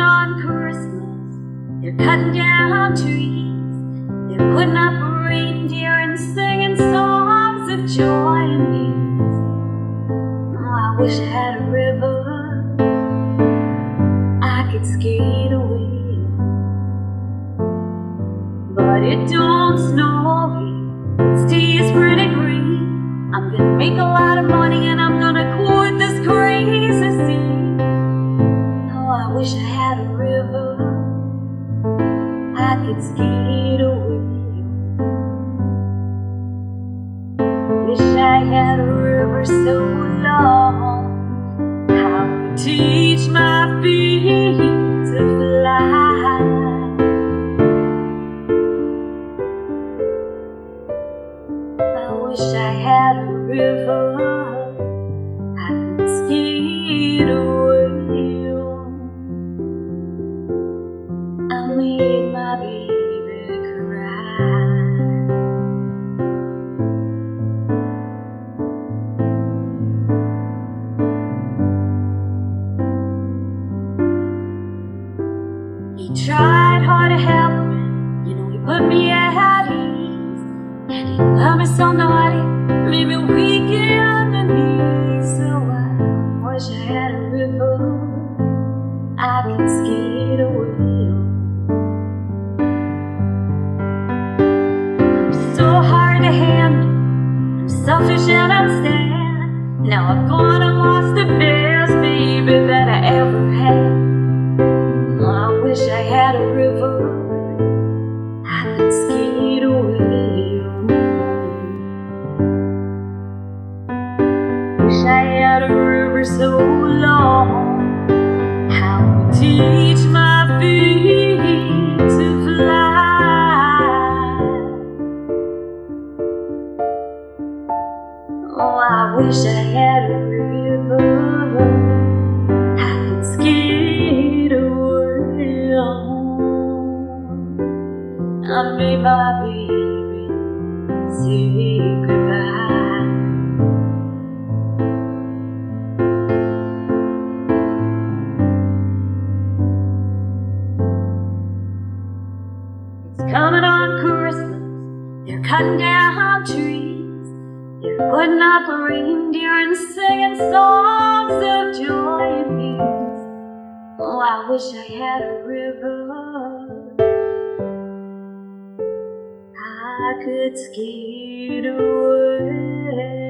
on Christmas. They're cutting down trees. They're putting up reindeer and singing songs of joy and peace. Oh, I wish I had a river I could skate away. But it don't snow here. Stays pretty green. I'm gonna make a lot of money and I'm Skate away. Wish I had a river so long. I teach my feet to fly. I wish I had a river I could skate away He tried hard to help me, you know, he put me at ease. And he loved me so naughty, made me weak in the knees. So I wish I had a river I could skate away. I'm so hard to handle, I'm selfish and I'm sad. Now I've gone and lost had a river so long I would teach my feet to fly. Oh, I wish I had a river I could skate away on. I made my baby say It's coming on Christmas. They're cutting down trees. They're putting up a reindeer and singing songs of joy and peace. Oh, I wish I had a river I could skate away.